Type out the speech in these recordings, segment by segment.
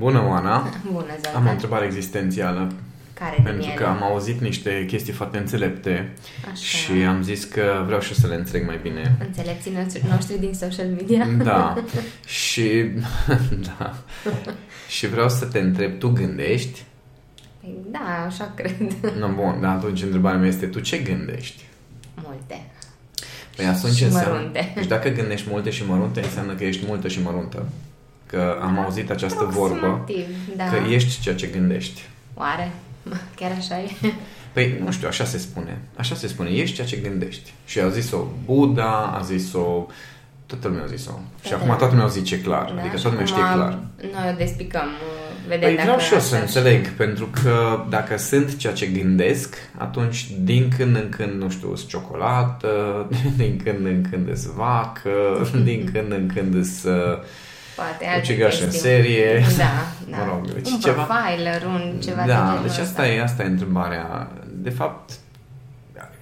Bună, Oana! Bună, Zoltan! Am o întrebare existențială. Care Pentru din că ele? am auzit niște chestii foarte înțelepte Așa. și am zis că vreau și eu să le înțeleg mai bine. Înțelepții noștri, noștri din social media? Da. și da. Și vreau să te întreb, tu gândești? Păi, Da, așa cred. No, bun, dar atunci întrebarea mea este, tu ce gândești? Multe. Păi atunci Și înseamnă... mărunte. Deci dacă gândești multe și mărunte, înseamnă că ești multă și măruntă. Că am auzit această vorbă, Aproximativ, da. că ești ceea ce gândești. Oare? Chiar așa e? Păi, nu știu, așa se spune. Așa se spune, ești ceea ce gândești. Și a zis-o Buddha, a zis-o... Toată lumea a zis-o. Și Toată acum lumea. toată lumea o zice clar. Da, adică și toată lumea știe acum clar. Noi o despicăm, vedem Păi dacă vreau și eu să așa înțeleg, pentru că dacă sunt ceea ce gândesc, atunci din când în când, nu știu, sunt ciocolată, din când în când îs vacă, din când în când îs uh, Poate o alte cigașă în chestii. serie. Da, da. Mă rog, deci un ceva- profiler, un ceva de da, genul deci ăsta. asta e, asta e întrebarea. De fapt,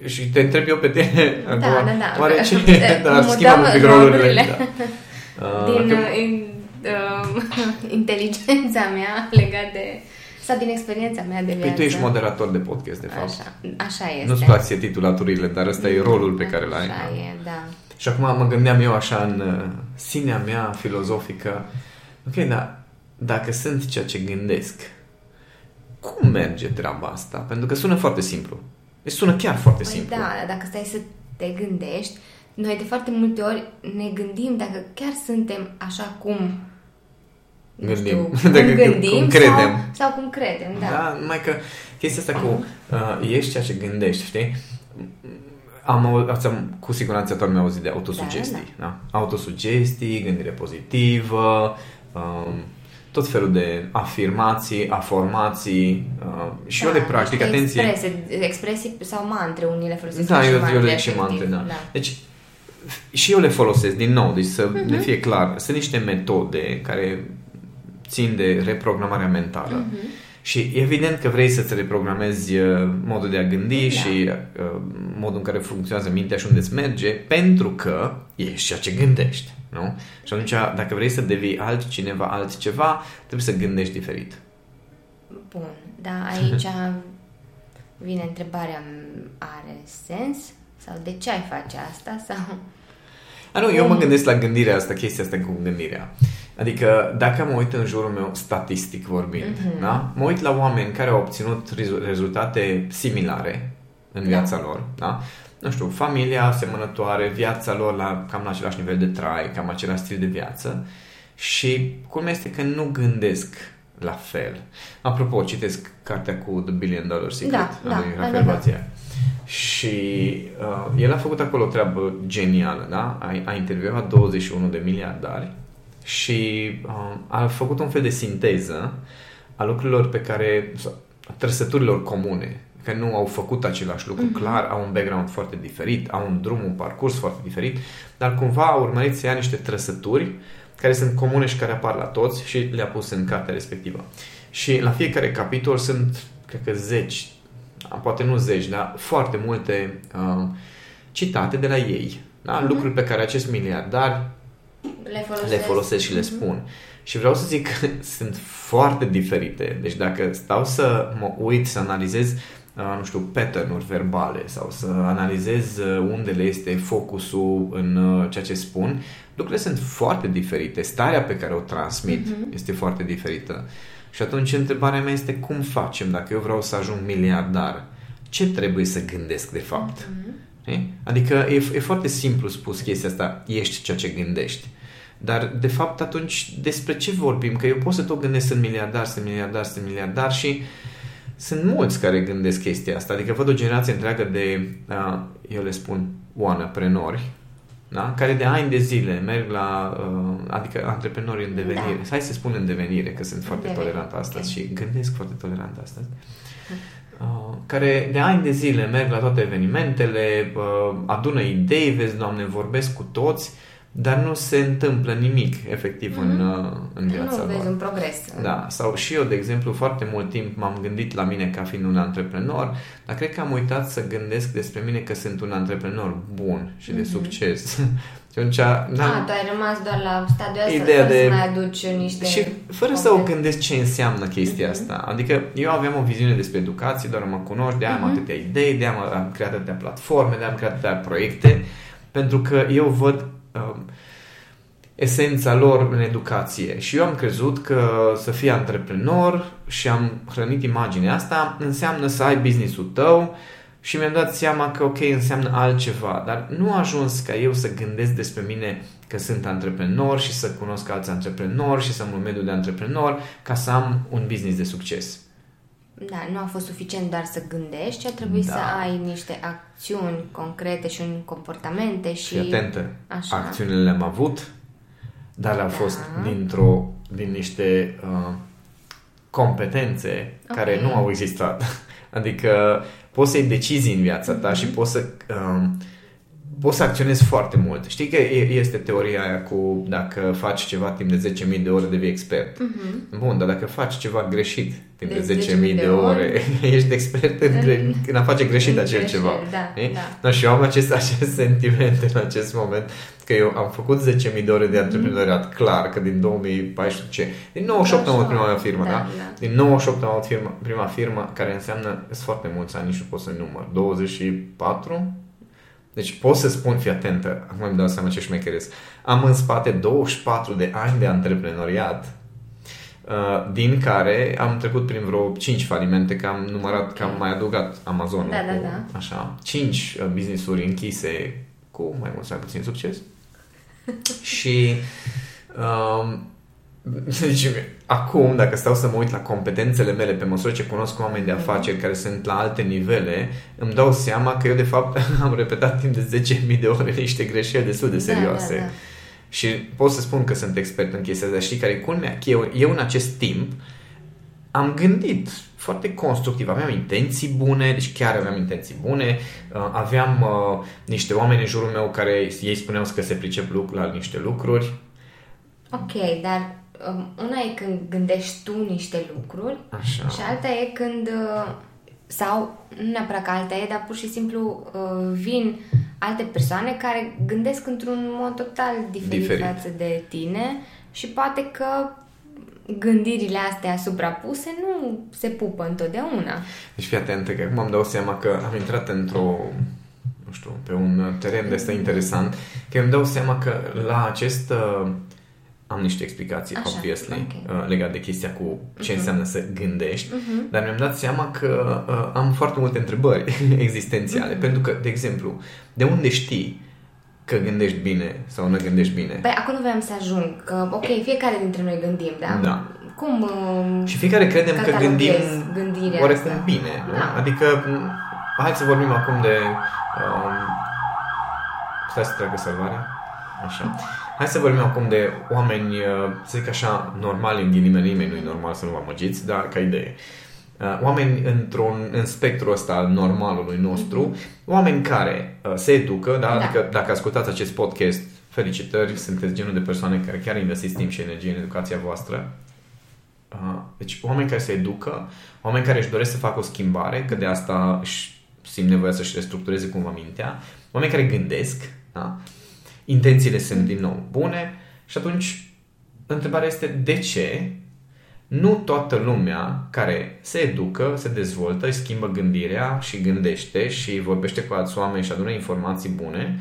și te întreb eu pe tine, Da, acum, da, da. oare ce, Eh, da, mutăm schimbăm un pic rolurile. rolurile. Da. Uh, Din că- uh, in, uh, inteligența mea legat de... sau din experiența mea de viață. Păi tu ești moderator de podcast, de fapt. Așa, așa este. Nu-ți plac ție titulaturile, dar ăsta e rolul pe care l-ai. Așa e, da. Și acum mă gândeam eu așa în uh, sinea mea filozofică, ok, dar dacă sunt ceea ce gândesc, cum merge treaba asta? Pentru că sună foarte simplu. Deci sună chiar foarte Păi simplu. da, dacă stai să te gândești, noi de foarte multe ori ne gândim dacă chiar suntem așa cum nu Gândim. Știu, cum Dacă- gândim cum credem. Sau, sau cum credem, da. Da, numai că chestia asta cu uh, ești ceea ce gândești, știi? Am, au- ați am, cu siguranță toată lumea a auzit de autosugestii. Da, da. Autosugestii, gândire pozitivă, um, tot felul de afirmații, afirmații uh, și eu le practic, niște atenție. Exprese, expresii sau mantre, unii le folosesc Da, și eu, eu mantre, le zic și efectiv, mantre, da. Deci și eu le folosesc din nou, deci să Mhm. ne fie clar. Sunt niște metode care țin de reprogramarea mentală. Mhm. Și evident că vrei să-ți reprogramezi uh, modul de a gândi Da. și uh, modul în care funcționează mintea și unde îți merge, pentru că ești ceea ce gândești. Nu? Și atunci, dacă vrei să devii altcineva, altceva, trebuie să gândești diferit. Bun, da, aici vine întrebarea, are sens? Sau de ce ai face asta? Sau... A, nu, eu mă Cum? gândesc la gândirea asta, chestia asta cu gândirea. Adică, dacă mă uit în jurul meu, statistic vorbind, Mhm. da? mă uit la oameni care au obținut rezu- rezultate similare în Da. viața lor, da? nu știu, familia asemănătoare, viața lor la cam la același nivel de trai, cam același stil de viață și culmea este că nu gândesc la fel. Apropo, citesc cartea cu The Billion Dollar Secret Da, a da, lui da, Rafael da, da. Bazia. Și uh, el a făcut acolo o treabă genială, da? A, a intervievat 21 de miliardari și uh, a făcut un fel de sinteză a lucrurilor pe care, sau a trăsăturilor comune, că nu au făcut același lucru, Mhm. clar, au un background foarte diferit, au un drum, un parcurs foarte diferit, dar cumva a urmărit să ia niște trăsături care sunt comune și care apar la toți și le-a pus în cartea respectivă. Și la fiecare capitol sunt, cred că zeci, poate nu zeci, dar foarte multe uh, citate de la ei. Da? Mhm. Lucruri pe care acest miliardar Le folosesc, le folosesc și le spun. Și vreau să zic că sunt foarte diferite. Deci dacă stau să mă uit, să analizez, uh, nu știu, pattern-uri verbale sau să analizez uh, unde le este focusul în uh, ceea ce spun, lucrurile sunt foarte diferite. Starea pe care o transmit Mhm. este foarte diferită. Și atunci întrebarea mea este cum facem dacă eu vreau să ajung miliardar? Ce trebuie să gândesc de fapt? Mhm. Știi? Adică e, e foarte simplu spus chestia asta, ești ceea ce gândești. Dar, de fapt, atunci despre ce vorbim? Că eu pot să tot gândesc sunt miliardar, sunt miliardar, sunt miliardar și sunt mulți care gândesc chestia asta. Adică văd o generație întreagă de, uh, eu le spun, oanaprenori, da? care de ani de zile merg la, uh, adică antreprenori în devenire. Da. Hai să spun în devenire, că sunt foarte devenire, tolerant astăzi ok. și gândesc foarte tolerant astăzi. Uh, care de ani de zile merg la toate evenimentele, uh, adună idei, vezi, Doamne, vorbesc cu toți, dar nu se întâmplă nimic efectiv mm-hmm. în, Mhm. uh, în viața nu lor. vezi un progres. Da, sau și eu, de exemplu, foarte mult timp m-am gândit la mine ca fiind un antreprenor, dar cred că am uitat să gândesc despre mine că sunt un antreprenor bun și de Mhm. succes. și atunci, Da, da, tu ai rămas doar la stadiul ăsta Ideea fără de- să mai aduci niște... și fără să o concret. gândesc ce înseamnă chestia Mhm. asta. Adică eu aveam o viziune despre educație, doar mă cunoști, de-aia am Mhm. atâtea idei, de-aia am, am creat atâtea platforme, de-aia am creat atâtea proiecte, pentru că eu văd um, esența lor în educație. Și eu am crezut că să fii antreprenor și am hrănit imaginea asta înseamnă să ai business-ul tău și mi-am dat seama că ok, înseamnă altceva, dar nu a ajuns ca eu să gândesc despre mine că sunt antreprenor și să cunosc alți antreprenori și să am un mediu de antreprenor ca să am un business de succes. Da, nu a fost suficient doar să gândești, ci a trebuit Da. să ai niște acțiuni concrete și un comportamente și... Și atentă, Așa. acțiunile le-am avut, dar le-au Da. fost dintr-o, din niște uh, competențe Ok. care nu au existat. Adică poți să iei decizii în viața ta și poți să um, poți să acționezi foarte mult. Știi că e- este teoria aia cu dacă faci ceva timp de 10.000 de ore devii expert. Mhm. Bun, dar dacă faci ceva greșit timp de, De 10.000 de ore, ești expert în, gre- în a face greșit În acel greșeli, ceva. da, Știi? da. No, și eu am acest, acest sentiment în acest moment că eu am făcut 10.000 de ore de antreprenoriat, clar, că din 2014, din 98 am avut prima mea firmă, da? Da, da? da. Din 98 am avut firma, prima firmă, care înseamnă, sunt foarte mulți ani, nici nu pot să număr, 24? Deci pot să spun, fii atentă, acum îmi dau seama ce șmecheresc. Am în spate 24 de ani de antreprenoriat, uh, din care am trecut prin vreo 5 falimente, că am numărat, că am mai adăugat Amazonul. Da, da, cu, da. Așa, 5 uh, business-uri închise cu mai mult sau mai puțin succes. și um, deci, acum, dacă stau să mă uit la competențele mele pe măsură ce cunosc oameni de afaceri care sunt la alte nivele, îmi dau seama că eu de fapt am repetat timp de 10.000 de ore niște greșeli destul de serioase. Da, da, da. Și pot să spun că sunt expert în chestia asta. Știi care e culmea? Că eu, eu în acest timp am gândit foarte constructiv. Aveam intenții bune, deci chiar aveam intenții bune. Uh, Aveam uh, niște oameni în jurul meu care ei spuneau că se pricep luc- la niște lucruri. Ok, dar um, una e când gândești tu niște lucruri Așa. și alta e când, uh, sau nu neapărat că alta e, dar pur și simplu uh, vin alte persoane care gândesc într-un mod total diferit, Diferit. față de tine și poate că gândirile astea suprapuse nu se pupă întotdeauna. Deci fii atentă că acum îmi dau seama că am intrat într-o nu știu, pe un teren de ăsta interesant, că îmi dau seama că la acest uh, am niște explicații, Așa, obviously, ok. uh, legat de chestia cu ce înseamnă să gândești, Mhm. dar mi-am dat seama că uh, am foarte multe întrebări existențiale, pentru că, de exemplu, de unde știi că gândești bine sau nu gândești bine? Păi acolo vreau să ajung, că ok, fiecare dintre noi gândim, da? Da. Cum uh, Și fiecare credem că gândim cataloghezi gândirea oarecum asta? bine. Nu? Da. Adică, m, hai să vorbim acum de... Um, stai să treacă salvarea. Așa. Hai să vorbim acum de oameni, uh, să zic așa, normali în ghilimele, nimeni nu e normal să nu vă amăgiți, dar ca idee. Uh, Oameni într-un, în spectrul ăsta al normalului nostru, oameni care uh, se educă, da? Da. adică dacă ascultați acest podcast, felicitări, sunteți genul de persoane care chiar investiți timp și energie în educația voastră, Uh, Deci oameni care se educă, oameni care își doresc să facă o schimbare, că de asta își simt nevoia să-și restructureze cumva mintea, oameni care gândesc, da? Intențiile sunt din nou bune și atunci întrebarea este de ce nu toată lumea care se educă, se dezvoltă, își schimbă gândirea și gândește și vorbește cu alți oameni și adună informații bune,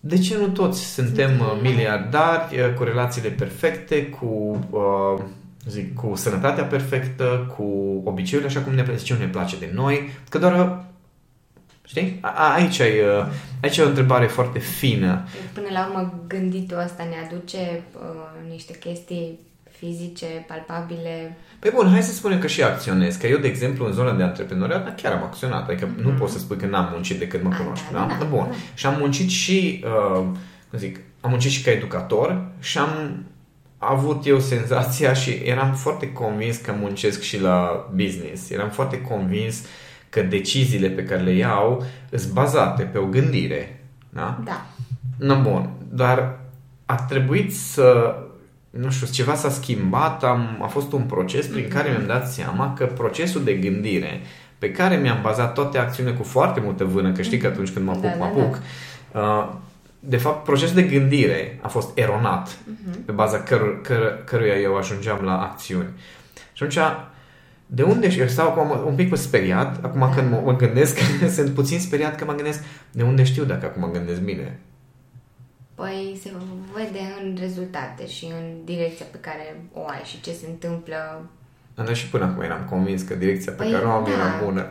de ce nu toți suntem uh, miliardari uh, cu relațiile perfecte, cu, uh, zic, cu sănătatea perfectă, cu obiceiurile așa cum ne place, ce nu ne place de noi, că doar uh, Știi? A- a- Aici, ai, uh, aici e o întrebare foarte fină. Până la urmă, gânditul ăsta ne aduce uh, niște chestii fizice, palpabile. Păi bun, hai să spunem că și acționez. Că eu, de exemplu, în zona de antreprenoriat, da, chiar am acționat. Adică mm-hmm. nu poți să spui că n-am muncit decât mă A, cunoști. da, Da, da, da? Bun. da. Și am muncit și, uh, cum zic, am muncit și ca educator și am avut eu senzația și eram foarte convins că muncesc și la business. Eram foarte convins că deciziile pe care le iau sunt bazate pe o gândire. Da? Da. No, bun, dar a trebuit să nu știu, ceva s-a schimbat, am, a fost un proces prin care mi-am dat seama că procesul de gândire pe care mi-am bazat toate acțiunile cu foarte multă vână, că știi că atunci când mă apuc, Da, mă da, apuc, uh, de fapt, procesul de gândire a fost eronat pe baza căr- căr- căruia eu ajungeam la acțiuni. Și atunci, de unde și eu stau acum un pic speriat, acum când mă, mă gândesc, sunt puțin speriat că mă gândesc de unde știu dacă acum gândesc bine. Păi se vede în rezultate și în direcția pe care o ai și ce se întâmplă. Dar și până acum eram convins că direcția pe Păi, care o am da. era bună.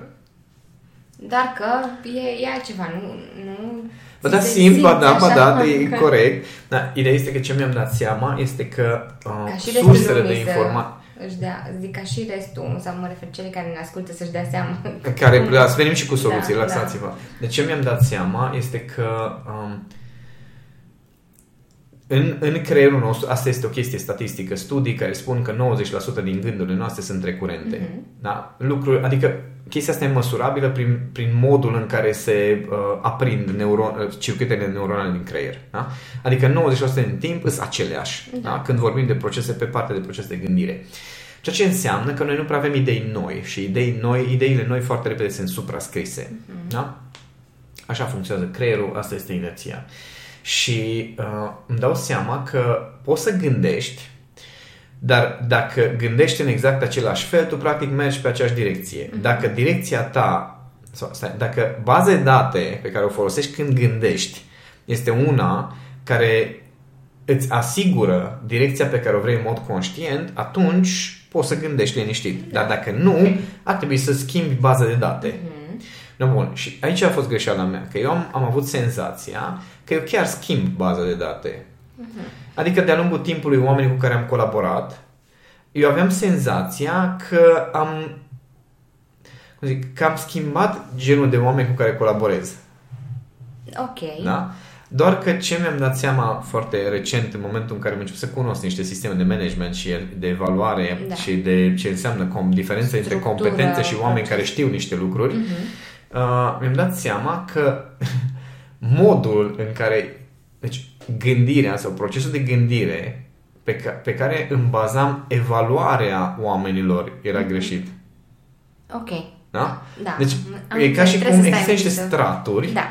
Dar că e, e altceva, nu... nu Bă, ți da, se simt, ba simte da, ba așa da, e că- corect. Da, ideea este că ce mi-am dat seama este că Ca uh, și restul sursele de lumii să informații își dea, zic ca și restul, sau mă refer cele care ne ascultă să-și dea seama. care, da, să venim și cu soluții, Da, relaxați-vă. De ce mi-am dat seama este că um, în, în creierul nostru, asta este o chestie statistică, studii care spun că 90% din gândurile noastre sunt recurente. Mhm. Da? Lucruri, adică chestia asta e măsurabilă prin, prin modul în care se uh, aprind neuro, uh, circuitele neuronale din creier. Da? Adică 90% din timp sunt aceleași. Da. Da. Da? Când vorbim de procese pe partea de proces de gândire. Ceea ce înseamnă că noi nu prea avem idei noi și idei noi, ideile noi foarte repede sunt suprascrise. Da? Așa funcționează creierul, asta este inerția. Și uh, îmi dau seama că poți să gândești, dar dacă gândești în exact același fel, tu practic mergi pe aceeași direcție. Dacă direcția ta, sau, stai, dacă baza de date pe care o folosești când gândești este una care îți asigură direcția pe care o vrei în mod conștient, atunci poți să gândești liniștit. Dar dacă nu, ar trebui să schimbi baza de date. No, bun. Și aici a fost greșeala mea, că eu am, am avut senzația că eu chiar schimb baza de date. Adică de-a lungul timpului oamenii cu care am colaborat, eu aveam senzația că am cum zic, că am schimbat genul de oameni cu care colaborez. Ok. Da? Doar că ce mi-am dat seama foarte recent, în momentul în care am început să cunosc niște sisteme de management și de evaluare Da. și de ce înseamnă com- diferența între Structură, competențe și oameni proces. care știu niște lucruri, Mhm. Uh, mi-am dat seama că modul în care, deci gândirea sau procesul de gândire pe, ca, pe care îmi bazam evaluarea oamenilor era greșit. Ok. Da? Da. Deci Am e ca înțeles, și trebuie cum să stai există niște un pic să- straturi Da.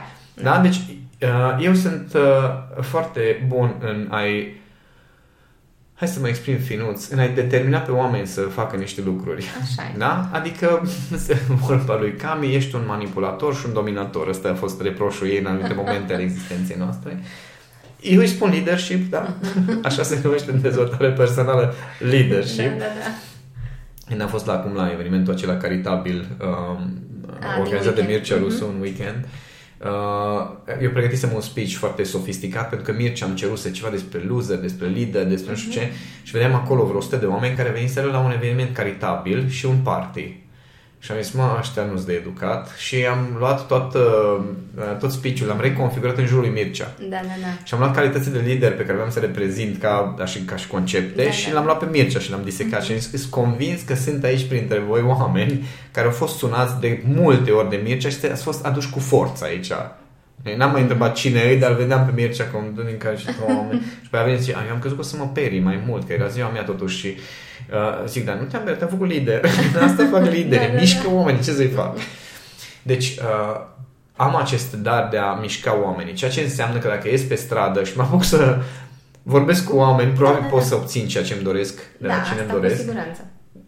da? Deci uh, eu sunt uh, foarte bun în a-i hai să mă exprim finuț, în a-i determina pe oameni să facă niște lucruri. Așa e. Da? Adică, vorba lui Cami, ești un manipulator și un dominator. Ăsta a fost reproșul ei în anumite momente ale existenței noastre. Eu îi spun leadership, da? Așa se numește în dezvoltare personală, leadership. Da, da, da. Când am fost la acum la evenimentul acela caritabil um, Ah, organizat de din Mircea weekend. Rusu un weekend, uh, eu pregătisem un speech foarte sofisticat pentru că Mircea îmi ceruse ceva despre loser, despre leader, despre nu știu ce și vedeam acolo vreo 100 de oameni care veniseră la un eveniment caritabil și un party. Și am zis, mă, ăștia nu-s de educat și am luat tot, uh, tot speech-ul, l-am reconfigurat în jurul lui Mircea. Da, da, da. Și am luat calitățile de lider pe care vreau să le prezint ca, ca, și, ca și concepte Da, și da. l-am luat pe Mircea și l-am disecat și am zis, sunt convins că sunt aici printre voi oameni care au fost sunați de multe ori de Mircea și ați fost aduși cu forță aici. Ei, N-am mai întrebat cine e, dar vedeam pe Mircea cum din care și oameni. și pe aia venit și eu am crezut că o să mă perii mai mult, că era ziua mea totuși și uh, zic, dar nu te-am beriat, te-am făcut lider. Asta fac lideri, Da, da, mișcă da. oamenii, ce să-i fac? Deci, uh, am acest dar de a mișca oamenii, ceea ce înseamnă că dacă ies pe stradă și mă apuc să vorbesc cu oameni, probabil pot să obțin ceea ce îmi doresc de la Da, cine asta îmi cu doresc. siguranță.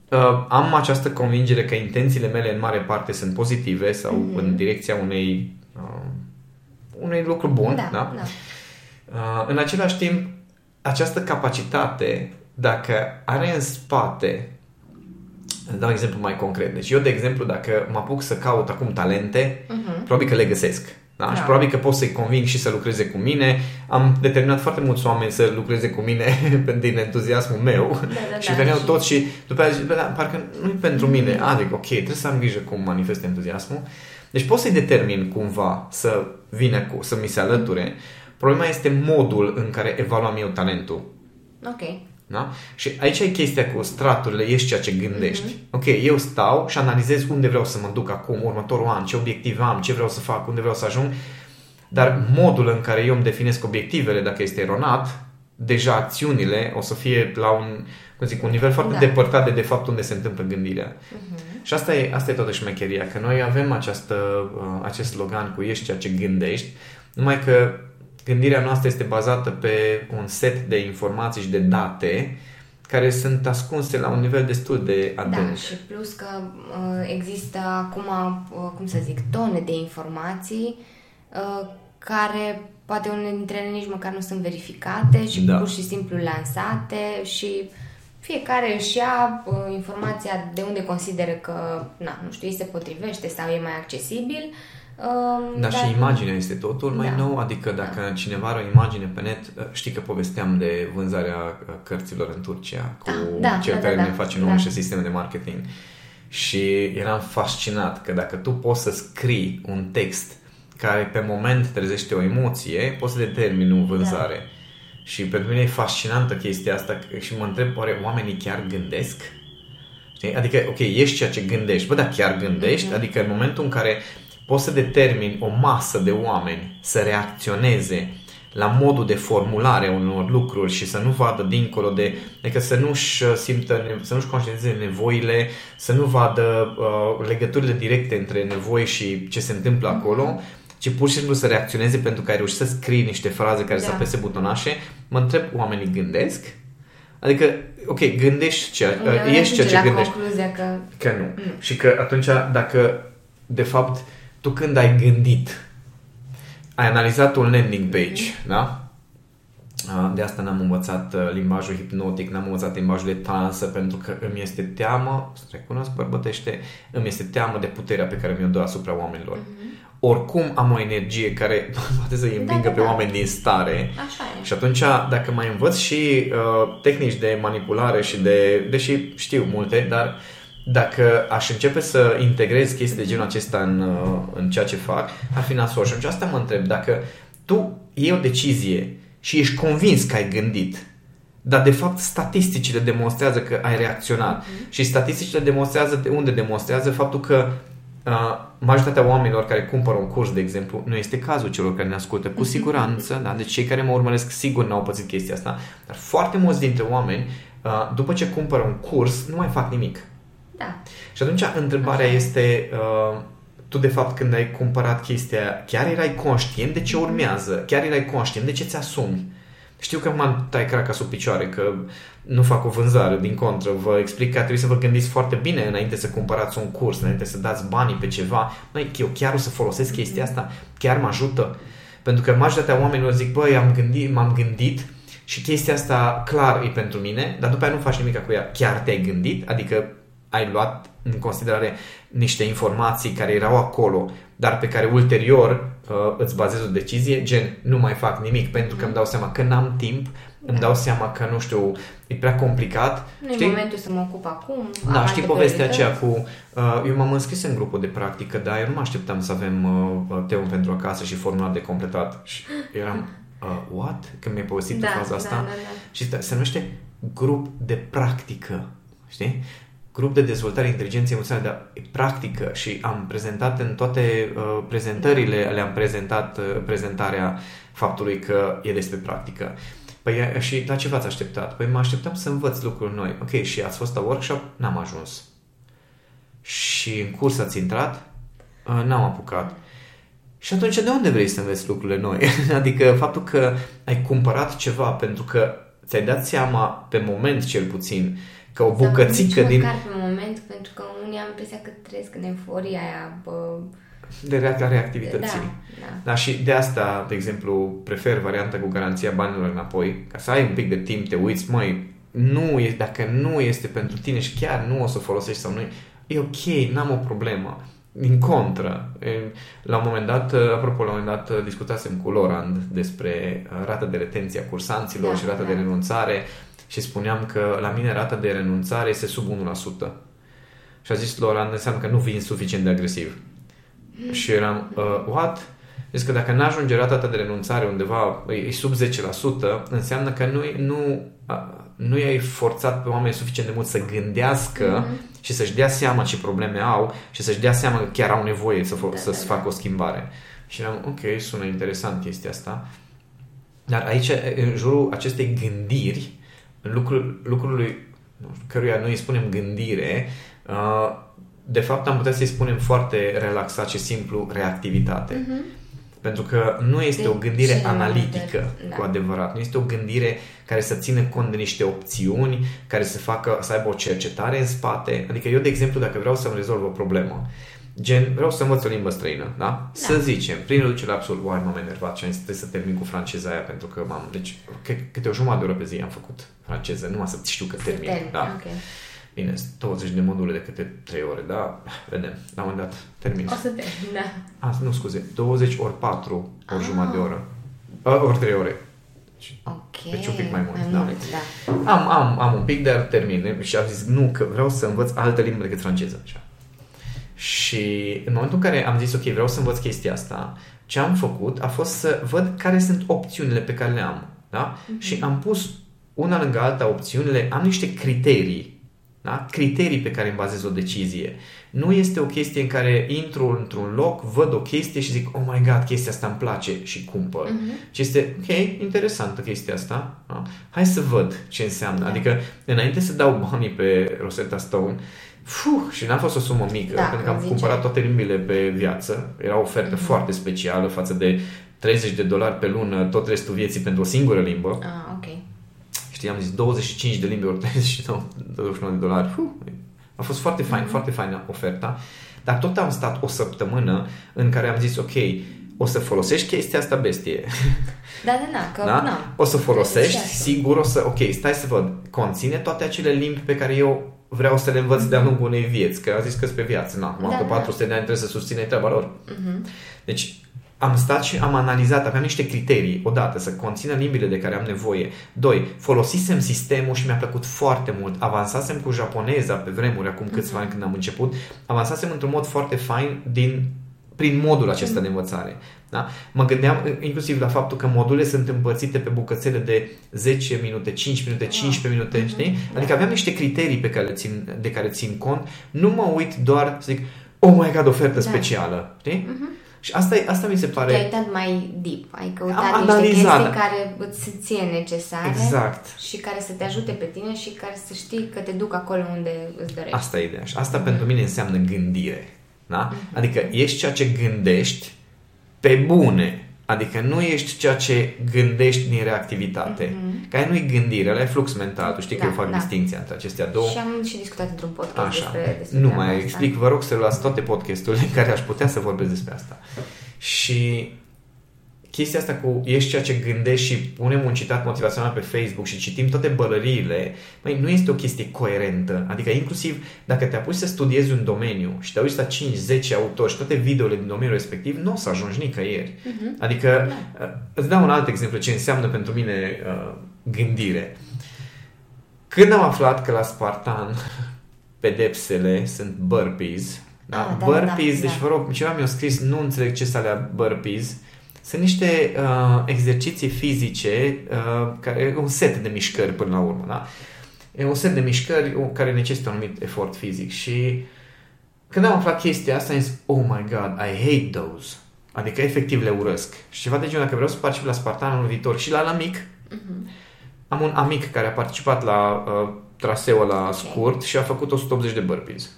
Uh, am această convingere că intențiile mele în mare parte sunt pozitive sau Mhm. în direcția unei uh, unui lucru bun, da, da? da. Uh, în același timp, această capacitate, dacă are în spate, îți dau un exemplu mai concret. Deci eu, de exemplu, dacă mă apuc să caut acum talente, Mhm. probabil că le găsesc. Da? Da. Și probabil că pot să-i conving și să lucreze cu mine. Am determinat foarte mulți oameni să lucreze cu mine din entuziasmul meu. Da, da, și da, veneau și- toți și după aceea zic, "Bă, da, parcă nu e pentru mine. Adică, ok, trebuie să am grijă cum manifest entuziasmul. Deci pot să-i determin cumva să vină cu, să mi se alăture. Problema este modul în care evaluam eu talentul. Ok. Da? Și aici e chestia cu straturile, ești ceea ce gândești. Ok, eu stau și analizez unde vreau să mă duc acum, următorul an, ce obiective am, ce vreau să fac, unde vreau să ajung, dar modul în care eu îmi definesc obiectivele, dacă este eronat, deja acțiunile o să fie la un, cum zic, un nivel foarte Da. depărtat de, de fapt unde se întâmplă gândirea. Mhm. Și asta e, asta e toată șmecheria, că noi avem această, uh, acest slogan cu ești ceea ce gândești, numai că gândirea noastră este bazată pe un set de informații și de date care sunt ascunse la un nivel destul de adânc. Da, și plus că uh, există acum, uh, cum să zic, tone de informații uh, care poate unele dintre ele nici măcar nu sunt verificate și Da. pur și simplu lansate și fiecare își ia uh, informația de unde consideră că, na, nu știu, îi se potrivește sau e mai accesibil. Uh, Dar și imaginea este totul mai Da. nou, adică dacă cineva are o imagine pe net, uh, știi că povesteam de vânzarea uh, cărților în Turcia cu Da, da, cel da, care da, ne da. face Da. nouă niște sisteme de marketing. Și eram fascinat că dacă tu poți să scrii un text care pe moment trezește o emoție, poți să determini o vânzare. Și pentru mine e fascinantă chestia asta și mă întreb, oare oamenii chiar gândesc? Știi? Adică, ok, ești ceea ce gândești. Bă, dar chiar gândești? Mhm. Adică în momentul în care poți să determini o masă de oameni să reacționeze la modul de formulare a unor lucruri și să nu vadă dincolo de, adică să nu-și uh, simtă, ne- să nu-și conștientizeze nevoile, să nu vadă uh, legăturile directe între nevoi și ce se întâmplă acolo, ci pur și simplu să reacționeze pentru că ai reușit să scrii niște fraze care să Da. apese butonașe. Mă întreb, oamenii gândesc? Adică, ok, gândești ceea, Uneori ești ceea ajunge ce la gândești. concluzia că Că nu. Și că atunci, dacă, de fapt, tu când ai gândit, ai analizat un landing page, da? A, De asta n-am învățat uh, limbajul hipnotic, n-am învățat limbajul de transă, pentru că îmi este teamă, să recunosc bărbătește, îmi este teamă de puterea pe care mi-o dă asupra oamenilor. Oricum am o energie care poate să îi împingă da, pe da. oameni din stare, așa e. și atunci, dacă mai învăț și uh, tehnici de manipulare și de... Deși știu multe, dar dacă aș începe să integrez chestii de genul acesta în, uh, în ceea ce fac, ar fi nasol. Și atunci asta mă întreb. Dacă tu iei o decizie și ești convins că ai gândit, dar de fapt statisticile demonstrează că ai reacționat. Și statisticile demonstrează de unde demonstrează faptul că uh, majoritatea oamenilor care cumpără un curs, de exemplu, nu este cazul celor care ne ascultă, cu siguranță, da? deci cei care mă urmăresc sigur n-au pățit chestia asta, dar foarte mulți dintre oameni, uh, după ce cumpără un curs, nu mai fac nimic. Da. Și atunci întrebarea Așa e. este, uh, tu de fapt când ai cumpărat chestia, chiar erai conștient de ce urmează? Chiar erai conștient de ce ți-asumi? Știu că m-am tai craca sub picioare, că nu fac o vânzare, din contră, vă explic că ar trebui să vă gândiți foarte bine înainte să cumpărați un curs, înainte să dați banii pe ceva. Măi, eu chiar o să folosesc chestia asta? Chiar mă ajută? Pentru că majoritatea oamenilor zic, băi, am gândit, m-am gândit și chestia asta clar e pentru mine, dar după aia nu faci nimic cu ea. Chiar te-ai gândit? Adică ai luat în considerare niște informații care erau acolo, dar pe care ulterior uh, îți bazezi o decizie, gen nu mai fac nimic pentru că îmi dau seama că n-am timp, îmi dau seama că, nu știu, e prea complicat. Nu e Știi? momentul să mă ocup acum. am Da, alte știi povestea priorități. aceea cu... Uh, eu m-am înscris în grupul de practică, dar eu nu mă așteptam să avem uh, teon pentru acasă și formular de completat. Și eram, uh, what? Când mi-ai povestit Da, tu faza da, asta. da, da. Și sta- se numește grup de practică, știi? Grup de dezvoltare inteligenței emoționale, dar e practică și am prezentat în toate uh, prezentările, le-am prezentat uh, prezentarea faptului că e despre practică. Păi e- și la ce v-ați așteptat? Păi mă așteptam să învăț lucruri noi. Ok, și ați fost la workshop? N-am ajuns. Și în curs ați intrat? Uh, N-am apucat. Și atunci de unde vrei să înveți lucrurile noi? adică faptul că ai cumpărat ceva pentru că ți-ai dat seama pe moment cel puțin că o Sau bucățică nici din... măcar pe moment, pentru că unii am impresia că trăiesc în euforia aia, bă, de rea- reactivității. Da, da. Da, și de asta, de exemplu, prefer varianta cu garanția banilor înapoi, ca să ai un pic de timp, te uiți, măi, nu e, dacă nu este pentru tine și chiar nu o să o folosești sau nu, e ok, n-am o problemă. Din contră, e, la un moment dat, apropo, la un moment dat discutasem cu Lorand despre uh, rata de retenție a cursanților Da, și rata da. de renunțare și spuneam că la mine rata de renunțare este sub 1%. Și a zis Lorand, înseamnă că nu vin suficient de agresiv. Și eram, uh, what? Deci că dacă n-ajunge rata ta de renunțare undeva, e, e sub 10%, înseamnă că nu, nu, a, nu i-ai forțat pe oameni suficient de mult să gândească mm-hmm. și să-și dea seama ce probleme au și să-și dea seama că chiar au nevoie să, fo- Da, să-ți da, facă o schimbare. Și eram, ok, sună interesant chestia asta. Dar aici, în jurul acestei gândiri, lucrul, lucrului nu știu, căruia noi îi spunem gândire, uh, de fapt am putea să-i spunem foarte relaxat și simplu reactivitate. Uh-huh. Pentru că nu este de o gândire analitică de, da. cu adevărat. Nu este o gândire care să țină cont de niște opțiuni, care să facă, să aibă o cercetare în spate. Adică eu, de exemplu, dacă vreau să-mi rezolv o problemă, gen, vreau să învăț o limbă străină, da? da. Să zicem, prin reducere absolut, oai, m-am enervat și am zis, să termin cu franceza aia pentru că m-am, deci, câte o jumătate de oră pe zi am făcut franceză, numai să știu că termin, termin da? Okay. Bine, 20 de module de câte 3 ore, da? Vedem. La un moment dat termin. O să termin, da. Ah, nu, scuze. 20 ori 4 ori ah. jumătate de oră. Uh, ori 3 ore. Ok. Deci un pic mai mult, mai da. Mult, da. Am, am, am un pic, dar termin. Și am zis, nu, că vreau să învăț altă limbă decât franceză. Așa. Și în momentul în care am zis, ok, vreau să învăț chestia asta, ce am făcut a fost să văd care sunt opțiunile pe care le am. Da? Mm-hmm. Și am pus una lângă alta opțiunile, am niște criterii da? Criterii pe care îmi bazez o decizie. Nu este o chestie în care intru într-un loc, văd o chestie și zic, oh my god, chestia asta îmi place și cumpăr. Uh-huh. Și este, ok, interesantă chestia asta. Da? Hai să văd ce înseamnă. Da. Adică, înainte să dau banii pe Rosetta Stone, Fuh, și n-a fost o sumă mică, da, pentru că am zice. cumpărat toate limbile pe viață. Era o ofertă uh-huh. foarte specială față de 30 de dolari pe lună, tot restul vieții pentru o singură limbă. Ah, ok știi, am zis 25 de limbi ori 39, 29 de dolari. Fuh, a fost foarte fain, mm-hmm. foarte faină oferta. Dar tot am stat o săptămână în care am zis, ok, o să folosești chestia asta bestie. Da, da, da, că da? Na. O să folosești, sigur o să, ok, stai să văd, conține toate acele limbi pe care eu vreau să le învăț de-a lungul unei vieți, că a zis că pe viață, na, acum da, că 400 da. de ani trebuie să susține treaba lor. Mm-hmm. Deci, am stat și am analizat, aveam niște criterii. Odată, să conțină limbile de care am nevoie. Doi, folosisem sistemul și mi-a plăcut foarte mult. Avansasem cu japoneza pe vremuri, acum câțiva ani când am început. Avansasem într-un mod foarte fain din, prin modul acesta de învățare. Da? Mă gândeam inclusiv la faptul că module sunt împărțite pe bucățele de 10 minute, 5 minute, 15 minute, știi? Adică aveam niște criterii pe care le țin, de care țin cont. Nu mă uit doar să zic, oh my god, ofertă da. specială, știi? Uh-huh. Și asta, asta mi se pare... Te-ai uitat mai deep, ai căutat Am niște analizat. chestii care îți ție necesare exact. și care să te ajute pe tine și care să știi că te duc acolo unde îți dorești. Asta e ideea. Și asta mm-hmm. pentru mine înseamnă gândire. Da? Mm-hmm. Adică ești ceea ce gândești pe bune. Adică nu ești ceea ce gândești din reactivitate. Mm-hmm. Care nu e gândire, ăla e flux mental. Tu știi da, că eu fac da. distinția între acestea două. Și am și discutat într-un podcast Așa. despre, despre Nu mai asta. explic, vă rog să luați toate podcasturile în care aș putea să vorbesc despre asta. Și chestia asta cu ești ceea ce gândești și punem un citat motivațional pe Facebook și citim toate bălăriile, mai nu este o chestie coerentă. Adică inclusiv dacă te apuci să studiezi un domeniu și te uiți la 5-10 autori și toate videole din domeniul respectiv, nu o să ajungi nicăieri. Uh-huh. Adică da. Uh, îți dau un alt exemplu ce înseamnă pentru mine uh, gândire. Când am aflat că la Spartan pedepsele sunt burpees, da? Ah, da, burpees, da, da, deci vă rog, ceva mi-a scris, nu înțeleg ce să alea burpees, sunt niște uh, exerciții fizice, uh, care un set de mișcări până la urmă, da? E un set de mișcări care necesită un anumit efort fizic și când am aflat chestia asta, am zis, oh my god, I hate those. Adică efectiv le urăsc. Și ceva de genul, dacă vreau să particip la Spartan anul viitor și la la mic, uh-huh. Am un amic care a participat la uh, traseul la okay. scurt și a făcut 180 de burpees.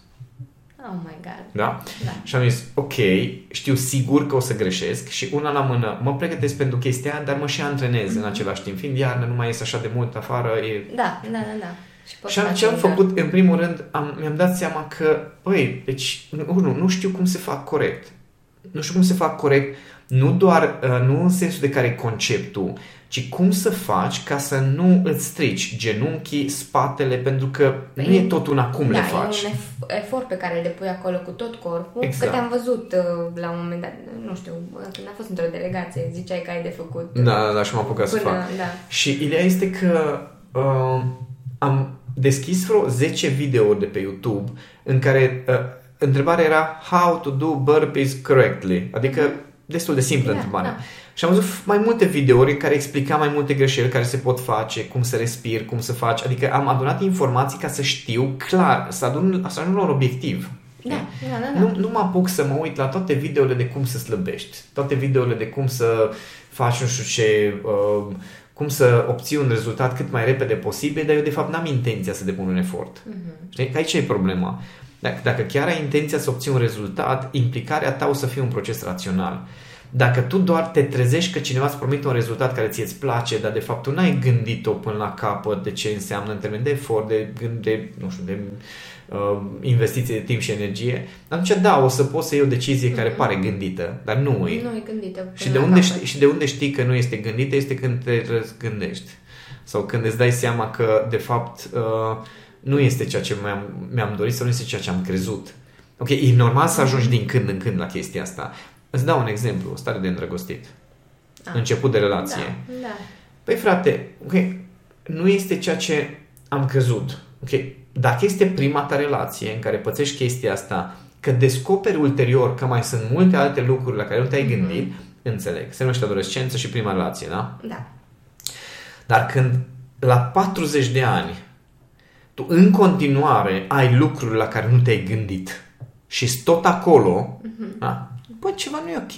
Oh my God. Da? da? Și am zis, ok, știu sigur că o să greșesc și una la mână, mă pregătesc pentru chestia dar mă și antrenez mm-hmm. în același timp. Fiind iarnă, nu mai ies așa de mult afară. E... Da, da, da, da. Și, și am, ce am făcut, da. în primul rând, am, mi-am dat seama că, băi, deci, nu, nu știu cum se fac corect. Nu știu cum se fac corect, nu doar, uh, nu în sensul de care e conceptul, ci cum să faci ca să nu îți strici genunchii, spatele, pentru că păi, nu e tot una cum da, le faci. e un efort pe care le pui acolo cu tot corpul, exact. că te-am văzut uh, la un moment dat, nu știu, când a fost într-o delegație, ziceai că ai de făcut. Da, da, da, și m-am apucat până, să fac. Da. Și ideea este că uh, am deschis vreo 10 videouri de pe YouTube în care uh, întrebarea era how to do burpees correctly, adică destul de simplă yeah, întrebarea. Da. Și am văzut mai multe videouri în care explica mai multe greșeli care se pot face, cum să respiri, cum să faci. Adică am adunat informații ca să știu clar, să adun, să ajung la un obiectiv. Da, da, da, da. Nu, nu mă apuc să mă uit la toate videole de cum să slăbești, toate videole de cum să faci nu știu ce, uh, cum să obții un rezultat cât mai repede posibil, dar eu de fapt n-am intenția să depun un efort. Uh-huh. Știi? Că aici e problema. Dacă, dacă chiar ai intenția să obții un rezultat, implicarea ta o să fie un proces rațional. Dacă tu doar te trezești că cineva îți promite un rezultat care ție îți place, dar de fapt tu n-ai gândit-o până la capăt de ce înseamnă în termen de efort, de, de nu știu, de uh, investiție de timp și energie, atunci da, o să poți să iei o decizie mm-hmm. care mhm. pare gândită, dar nu e. Nu e gândită. Și de, unde știi, și de unde știi că nu este gândită este când te răzgândești. Sau când îți dai seama că, de fapt, uh, nu este ceea ce mi-am, mi-am dorit sau nu este ceea ce am crezut. Ok, e normal să ajungi din când în când la chestia asta. Îți dau un exemplu, o stare de îndrăgostit. Ah. Început de relație. Da, da. Păi frate, ok, nu este ceea ce am crezut. Ok, dacă este prima ta relație în care pățești chestia asta, că descoperi ulterior că mai sunt multe alte lucruri la care nu te-ai mm-hmm. gândit, înțeleg. Se numește adolescență și prima relație, da? Da. Dar când la 40 de ani tu în continuare ai lucruri la care nu te-ai gândit și tot acolo, mm-hmm. da? Bă, ceva nu e ok.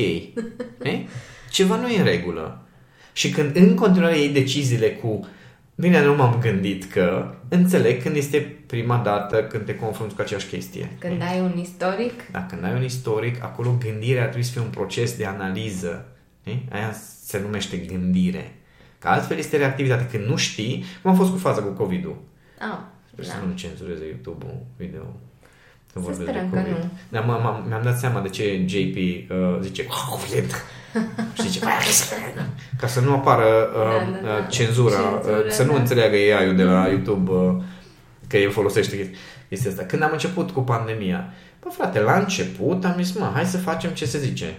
e? Ceva nu e în regulă. Și când în continuare iei deciziile cu Bine, nu m-am gândit că înțeleg când este prima dată când te confrunți cu aceeași chestie. Când ai un istoric? Da, când ai un istoric, acolo gândirea ar trebui să fie un proces de analiză. E? Aia se numește gândire. Că altfel este reactivitate. Când nu știi, cum a fost cu faza cu COVID-ul. Oh, Sper da. să nu cenzureze YouTube-ul video. Să vorbesc de COVID. Că nu. Dar m- mi-am dat seama de ce JP uh, zice COVID. și zice ca să nu apară uh, da, da, da. cenzura, Cenzură, uh, să nu da. înțeleagă AI-ul de la YouTube uh, că el folosește chestia asta. Când am început cu pandemia, bă frate, la început am zis, mă, hai să facem ce se zice.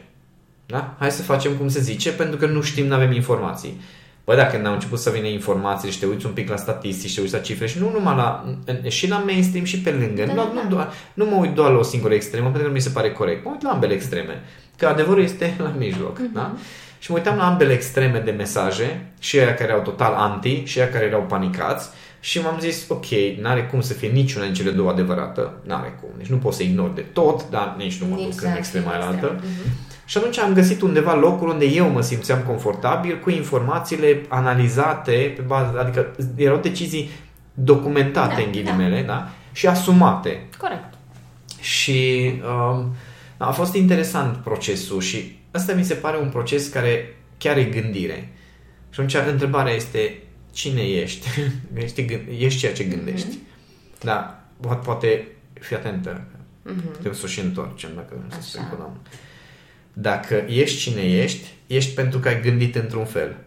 Da? Hai să facem cum se zice, pentru că nu știm, nu avem informații. Bă, dacă când au început să vină informații și te uiți un pic la statistici, te uiți la cifre și nu numai la, și la mainstream și pe lângă. Da, nu, da. Nu, doar, nu mă uit doar la o singură extremă, pentru că nu mi se pare corect. Mă uit la ambele extreme. Că adevărul este la mijloc. Uh-huh. Da? Și mă uitam la ambele extreme de mesaje, și aia care erau total anti, și aia care erau panicați, și m-am zis, ok, n-are cum să fie niciuna din cele două adevărată, n-are cum. Deci nu pot să ignor de tot, dar nici nu mă duc în extrema aia altă. Uh-huh. Și atunci am găsit undeva locul unde eu mă simțeam confortabil cu informațiile analizate pe bază, adică erau decizii documentate da, în ghilimele, da. da? Și asumate. Corect. Și um, a fost interesant procesul și asta mi se pare un proces care chiar e gândire. Și atunci întrebarea este cine ești? ești, ești ceea ce gândești. Mm-hmm. Da, poate fi atentă. Mm-hmm. Putem să o și întoarcem dacă Așa. să speculăm. Dacă ești cine ești, ești pentru că ai gândit într-un fel.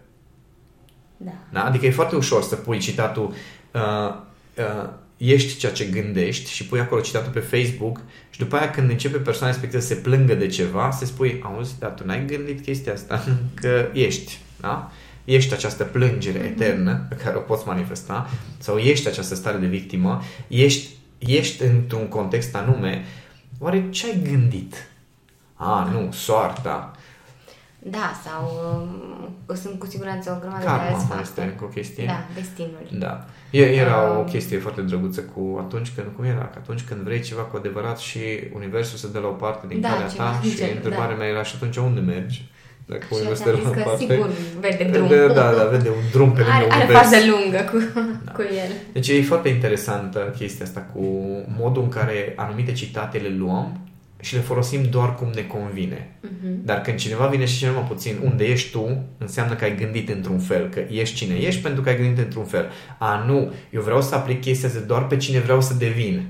Da. da? Adică e foarte ușor să pui citatul uh, uh, ești ceea ce gândești și pui acolo citatul pe Facebook și după aia când începe persoana respectivă să se plângă de ceva, se spui, auzi, dar tu n-ai gândit chestia asta, că ești, da? Ești această plângere mm-hmm. eternă pe care o poți manifesta sau ești această stare de victimă, ești, ești într-un context anume, oare ce ai gândit? A, nu, soarta. Da, sau uh, sunt cu siguranță o grămadă Karma de alți mai este o chestie. Da, destinul. Da. Era um, o chestie foarte drăguță cu atunci când, cum era? Că atunci când vrei ceva cu adevărat și universul se dă la o parte din da, calea ta și da. întrebarea mea era și atunci unde mergi? Dacă și universul de la o parte. sigur vede drum. Da, da, da, vede un drum pe lângă Are, are fază lungă cu, da. cu el. Deci e foarte interesantă chestia asta cu modul în care anumite citate le luăm și le folosim doar cum ne convine. Uh-huh. Dar când cineva vine și cel mai puțin unde ești tu, înseamnă că ai gândit într-un fel, că ești cine ești pentru că ai gândit într-un fel. A, nu, eu vreau să aplic chestia asta doar pe cine vreau să devin.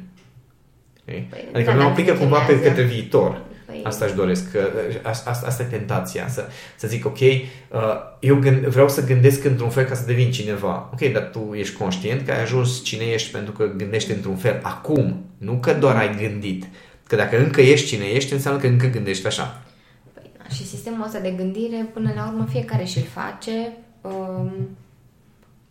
Okay? Păi, adică da, nu aplică cumva pe către viitor. Păi... Asta își doresc. Că, asta, asta e tentația. Să, să zic, ok, uh, eu gând, vreau să gândesc într-un fel ca să devin cineva. Ok, dar tu ești conștient că ai ajuns cine ești pentru că gândești într-un fel acum. Nu că doar ai gândit. Că dacă încă ești cine ești, înseamnă că încă gândești așa. Păi, da, și sistemul ăsta de gândire, până la urmă, fiecare și-l face um,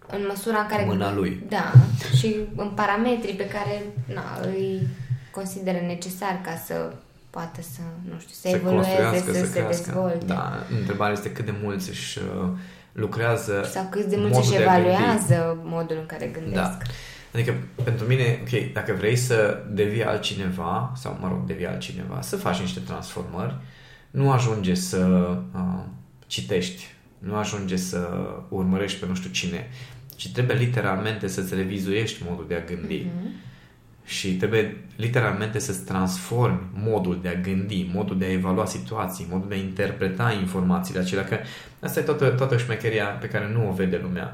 în măsura în care... Mâna lui. Da, și în parametrii pe care na, îi consideră necesar ca să poată să, nu știu, să se evolueze, să, să se crească. dezvolte. Da, întrebarea este cât de mulți își uh, lucrează Sau cât de mulți își evaluează modul în care gândesc. Da. Adică, pentru mine, ok, dacă vrei să devii altcineva, sau, mă rog, devii altcineva, să faci niște transformări, nu ajunge să uh, citești, nu ajunge să urmărești pe nu știu cine, ci trebuie literalmente să-ți revizuiești modul de a gândi. Mm-hmm. Și trebuie literalmente să-ți transformi modul de a gândi, modul de a evalua situații, modul de a interpreta informațiile acelea. Că asta e toată, toată șmecheria pe care nu o vede lumea.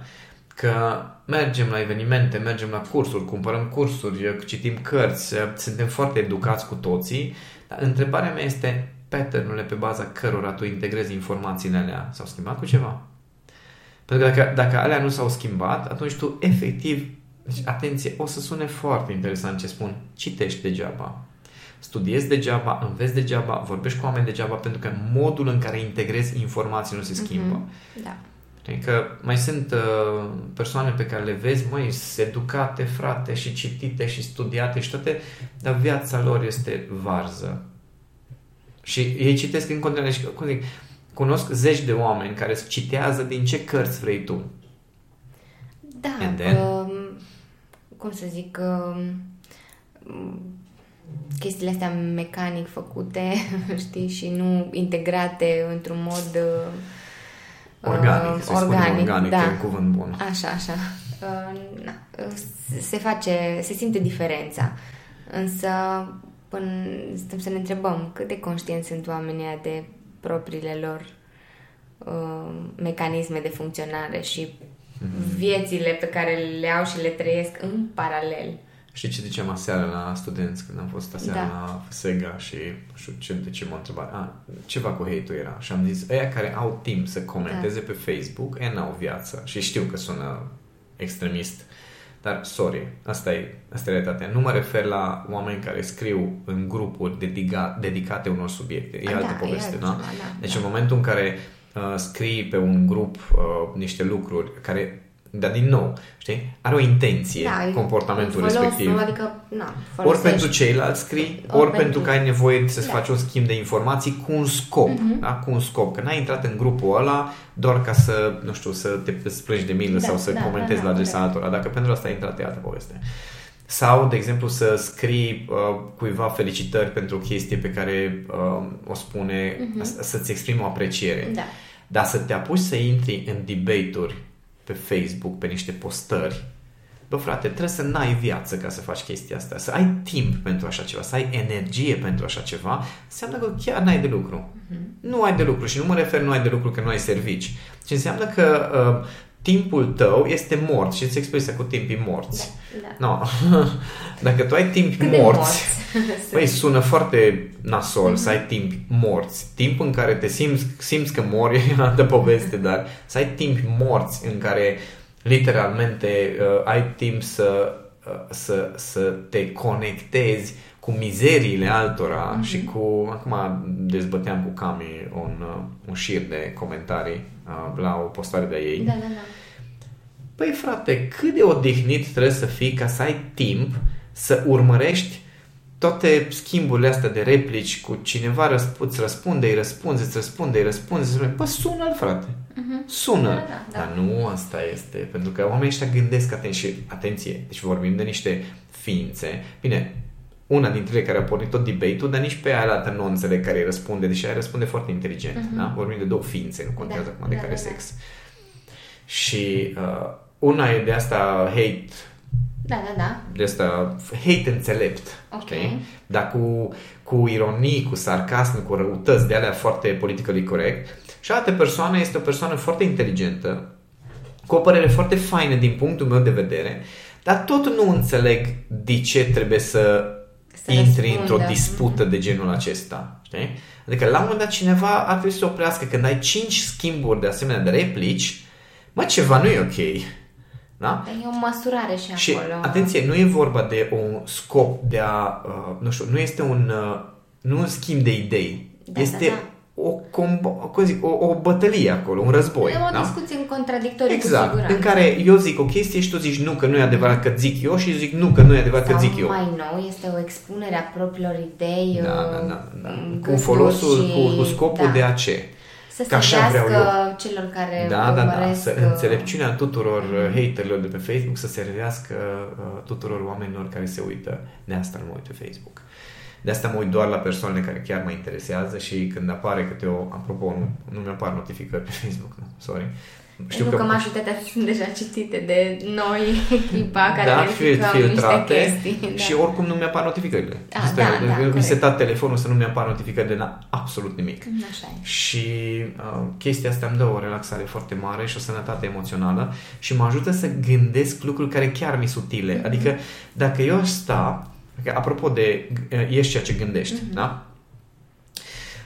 Că mergem la evenimente, mergem la cursuri, cumpărăm cursuri, citim cărți, suntem foarte educați cu toții, dar întrebarea mea este pattern pe baza cărora tu integrezi informațiile alea s-au schimbat cu ceva? Pentru că dacă, dacă alea nu s-au schimbat, atunci tu efectiv, deci atenție, o să sune foarte interesant ce spun, citești degeaba, studiezi degeaba, înveți degeaba, vorbești cu oameni degeaba, pentru că modul în care integrezi informații nu se schimbă. Mm-hmm. Da. Adică mai sunt uh, persoane pe care le vezi, măi, educate, frate, și citite și studiate și toate, dar viața lor este varză. Și ei citesc în continuare și, cum zic, cunosc zeci de oameni care citează din ce cărți vrei tu. Da, And then, um, cum să zic, um, chestiile astea mecanic făcute, știi, și nu integrate într-un mod uh, organic, uh, organic, organic da. e un cuvânt bun. Așa, așa. Uh, na, se face, se simte diferența. Însă, până stăm să ne întrebăm cât de conștienți sunt oamenii de propriile lor uh, mecanisme de funcționare și mm-hmm. Viețile pe care le au și le trăiesc în paralel. Și ce ziceam aseară la studenți când am fost aseară da. la Sega și nu știu ce, de ce m-a întrebat. A, ceva cu hate era. Și am zis, ăia care au timp să comenteze da. pe Facebook, ăia n-au viață. Și știu că sună extremist, dar sorry, asta e, asta e realitatea. Nu mă refer la oameni care scriu în grupuri dedica, dedicate unor subiecte. E A, altă da, poveste, e da? da? Deci da. în momentul în care uh, scrii pe un grup uh, niște lucruri care dar din nou, știi? Are o intenție da, comportamentul folos, respectiv. Adică, na, ori pentru ceilalți scrii, ori, ori pentru... pentru că ai nevoie să-ți da. faci un schimb de informații cu un scop. Uh-huh. Da? Cu un scop. Că n-ai intrat în grupul ăla doar ca să, nu știu, să te splângi de milă da, sau să da, comentezi da, da, la adresa da. altora. Dacă pentru asta ai intrat, e altă poveste. Sau, de exemplu, să scrii uh, cuiva felicitări pentru o chestie pe care uh, o spune, uh-huh. să-ți exprimi o apreciere. Da. Dar să te apuci să intri în debate-uri pe Facebook, pe niște postări, bă frate, trebuie să n-ai viață ca să faci chestia asta, să ai timp pentru așa ceva, să ai energie pentru așa ceva, înseamnă că chiar n-ai de lucru. Uh-huh. Nu ai de lucru și nu mă refer nu ai de lucru că nu ai servici, ci înseamnă că uh, timpul tău este mort și îți expresia cu timpii morți. Da, da. No. Dacă tu ai timp Cât morți, păi sună foarte nasol mm-hmm. să ai timp morți. Timp în care te simți, simți că mori e altă poveste, dar să ai timp morți în care literalmente uh, ai timp să, uh, să, să te conectezi cu mizeriile altora mm-hmm. și cu... Acum dezbăteam cu Cami un, uh, un șir de comentarii uh, la o postare de ei. Da, da, da. Păi frate, cât de odihnit trebuie să fii ca să ai timp să urmărești toate schimburile astea de replici cu cineva răsp- îți răspunde, îi răspunzi, îți răspunde, îi răspunzi, îți răspunde. Păi sună-l, frate. Uh-huh. Sună. Da, da, da. Dar nu asta este. Pentru că oamenii ăștia gândesc aten- și atenție. Deci vorbim de niște ființe. Bine, una dintre ele care a pornit tot debate-ul, dar nici pe aia altă nu înțeleg care îi răspunde, deși aia răspunde foarte inteligent. Uh-huh. Da? Vorbim de două ființe, nu contează da, acum de da, care da, sex. Da. Și uh, una e de asta hate da, da, da. De asta, hate înțelept. Ok. Okay? Dar cu, cu ironii, cu sarcasm, cu răutăți de alea foarte politically corect. Și altă persoană este o persoană foarte inteligentă, cu o părere foarte faină din punctul meu de vedere, dar tot nu înțeleg de ce trebuie să, să intri într-o dispută de genul acesta. Știi? Adică la un moment dat cineva ar trebui să oprească când ai 5 schimburi de asemenea de replici, mă, ceva nu e ok. Da? E o măsurare și, și acolo. atenție, nu e vorba de un scop de a, uh, nu știu, nu este un, uh, nu un schimb de idei. Da, este da, da. O, combo, cum zic, o, o bătălie acolo, un război. E o da? discuție în contradictoriu exact, cu în care eu zic o chestie și tu zici nu că nu e adevărat că zic eu și eu zic nu că nu e adevărat Sau că zic eu. mai nou este o expunere a propriilor idei da, da, da, da. cu folosul, cu, cu scopul da. de a ce. Să Că așa vreau servească celor care Da, da, da. urmăresc, Să uh, înțelepciunea tuturor uh, haterilor de pe Facebook să servească uh, tuturor oamenilor care se uită. De asta nu mă uit pe Facebook. De asta mă uit doar la persoanele care chiar mă interesează și când apare câte o... Apropo, nu, nu mi-apar notificări pe Facebook, nu, sorry. Știu că, că majoritatea sunt deja citite de noi, echipa care da, verificăm filtrate niște chestii. Da. și oricum nu mi-apar notificările. Ah, Asta da, e, da, mi corect. setat telefonul să nu mi-apar notificări de la absolut nimic. Așa e. Și uh, chestia asta îmi dă o relaxare foarte mare și o sănătate emoțională și mă ajută să gândesc lucruri care chiar mi utile. Mhm. Adică dacă eu aș sta, adică, apropo de uh, ești ceea ce gândești, Mhm. da?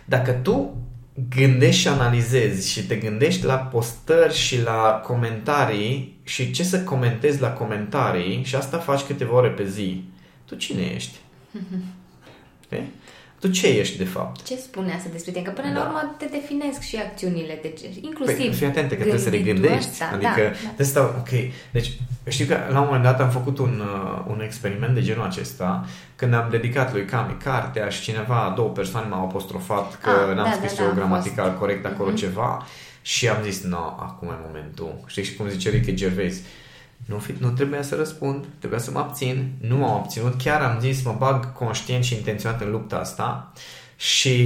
Dacă tu gândești și analizezi și te gândești la postări și la comentarii și ce să comentezi la comentarii și asta faci câteva ore pe zi, tu cine ești? Okay? Tu ce ești de fapt? Ce spune asta despre tine? Că până Da. la urmă te definesc și acțiunile, deci inclusiv Păi, fii atentă că trebuie să le gânditul gândești. ăsta, adică, da, da, da. stau, ok, deci știu că la un moment dat am făcut un, uh, un experiment de genul acesta când am dedicat lui Cami cartea și cineva, două persoane m-au apostrofat că Ah, n-am da, scris da, eu da, gramatical am fost. corect acolo Mhm. ceva și am zis, nu, acum e momentul. Știi și cum zice Ricky Gervais, nu, fi, nu trebuia să răspund, trebuia să mă abțin, nu m-am abținut, chiar am zis, mă bag conștient și intenționat în lupta asta și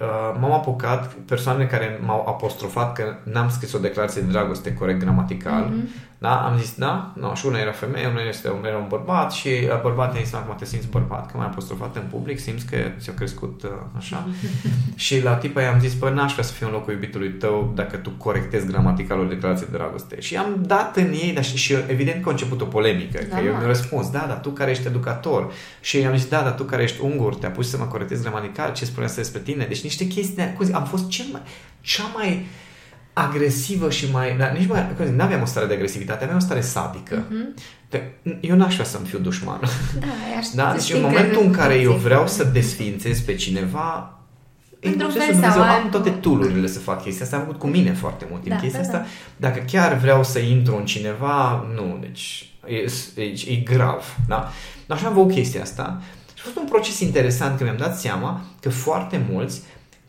uh, m-am apucat, persoanele care m-au apostrofat că n-am scris o declarație de dragoste corect gramatical, Mhm. Da, am zis da, no, și una era femeie, una este, una era un bărbat și uh, bărbatul a zis, acum te simți bărbat, că m-ai apostrofat în public, simți că ți-a crescut uh, așa. și la tipa i-am zis, bă, n-aș vrea să fiu în locul iubitului tău dacă tu corectezi gramatical o declarație de dragoste. Și am dat în ei, dar și, și evident că a început o polemică, că Normal. eu mi-am răspuns, da, dar tu care ești educator și i-am zis, da, dar tu care ești ungur, te-a pus să mă corectezi gramatical, ce spunea să despre tine? Deci niște chestii, de- cum zic, am fost cel mai, cea mai agresivă și mai, dar nici mai, cum zic, n-aveam o stare de agresivitate, aveam o stare sadică. Mhm. De, eu n-aș vrea să-mi fiu dușman. Da, aș Da? să Deci știi în că momentul în care eu puțin. vreau să desfințez pe cineva, în Într-un procesul fel sau Dumnezeu am altul. toate tool să fac chestia asta. Am făcut cu mine foarte mult timp Da, chestia da, asta. da. Dacă chiar vreau să intru în cineva, nu, deci e, e, e grav. Da? Dar așa am văzut chestia asta. Și a fost un proces interesant că mi-am dat seama că foarte mulți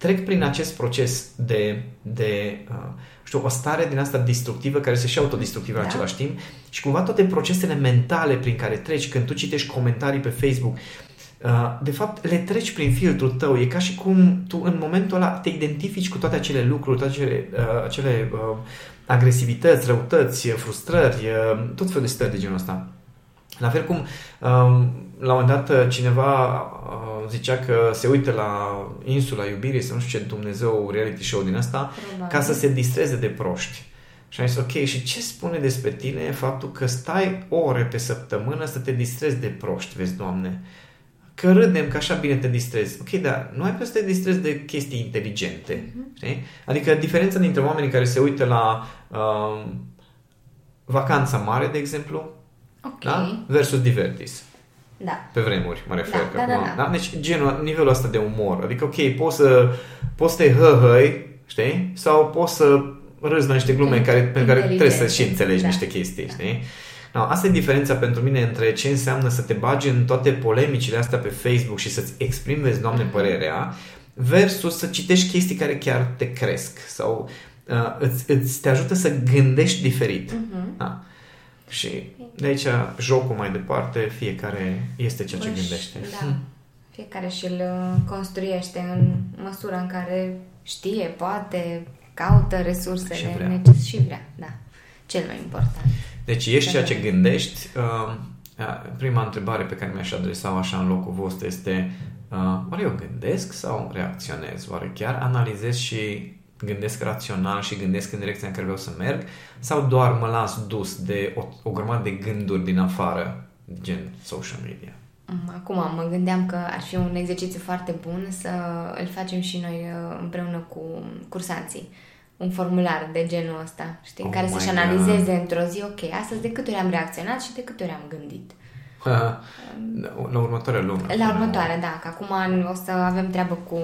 trec prin acest proces de, de uh, știu, o stare din asta destructivă care se și autodestructivă în Da. același timp și cumva toate procesele mentale prin care treci când tu citești comentarii pe Facebook uh, de fapt le treci prin filtrul tău e ca și cum tu în momentul ăla te identifici cu toate acele lucruri toate acele, uh, acele uh, agresivități, răutăți, frustrări uh, tot felul de stări de genul ăsta la fel cum um, la un moment dat uh, cineva uh, zicea că se uită la insula iubirii sau nu știu ce Dumnezeu reality show din asta Probabil. ca să se distreze de proști. Și am zis, ok, și ce spune despre tine faptul că stai ore pe săptămână să te distrezi de proști, vezi, Doamne? Că râdem că așa bine te distrezi. Ok, dar nu ai putea să te distrezi de chestii inteligente. Mhm. Știi? Adică diferența dintre oamenii care se uită la um, vacanța mare, de exemplu, Ok. da? versus Divertis. Da. Pe vremuri, mă refer. Da, că da, da, acum- da. Deci genul, nivelul ăsta de umor. Adică, ok, poți să, poți să te hăhăi, știi? Sau poți să râzi la niște glume care, pe care trebuie să și înțelegi Da. niște chestii, știi? No, asta e diferența pentru mine între ce înseamnă să te bagi în toate polemicile astea pe Facebook și să-ți exprimi, vezi, Doamne, Mhm. părerea, versus să citești chestii care chiar te cresc sau uh, îți, îți te ajută să gândești diferit. Mhm. Da. Și de aici jocul mai departe, fiecare este ceea ce Își- gândește. Da. Fiecare și îl uh, construiește în măsura în care știe, poate, caută resursele Și vrea. neces- și vrea. Da. Cel mai important. Deci ești ceea ce gândești. Uh, uh, prima întrebare pe care mi-aș adresa-o așa în locul vostru este uh, oare eu gândesc sau reacționez? Oare chiar analizez și gândesc rațional și gândesc în direcția în care vreau să merg sau doar mă las dus de o, o grămadă de gânduri din afară, gen social media? Mm, Acum mă gândeam că ar fi un exercițiu foarte bun să îl facem și noi uh, împreună cu cursanții. Un formular de genul ăsta, știi, Oh care my să-și God. analizeze într-o zi, ok, astăzi de câte ori am reacționat și de câte ori am gândit. la următoarea lună. La următoare, da, că acum o să avem treabă cu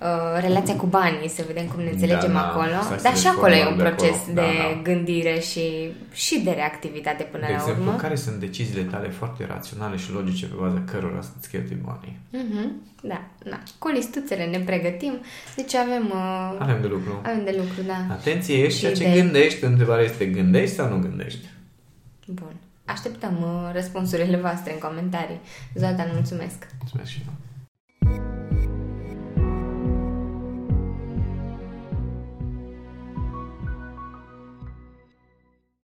uh, relația cu banii, să vedem cum ne înțelegem Da, da, acolo. stai să Dar și acolo e dezvoltăm un de proces acolo. de Da, da. gândire și, și de reactivitate până De la exemplu, urmă. care sunt deciziile tale foarte raționale și logice pe baza cărora să-ți cheltui banii? Mhm, Da, da. Cu listuțele ne pregătim, deci avem, uh, Avem de lucru. avem de lucru, da. Atenție, ești Și ceea ce idei. gândești. Întrebarea este, gândești sau nu gândești? Bun. Așteptăm uh, răspunsurile voastre în comentarii. Zoltan, mulțumesc! Mulțumesc și eu.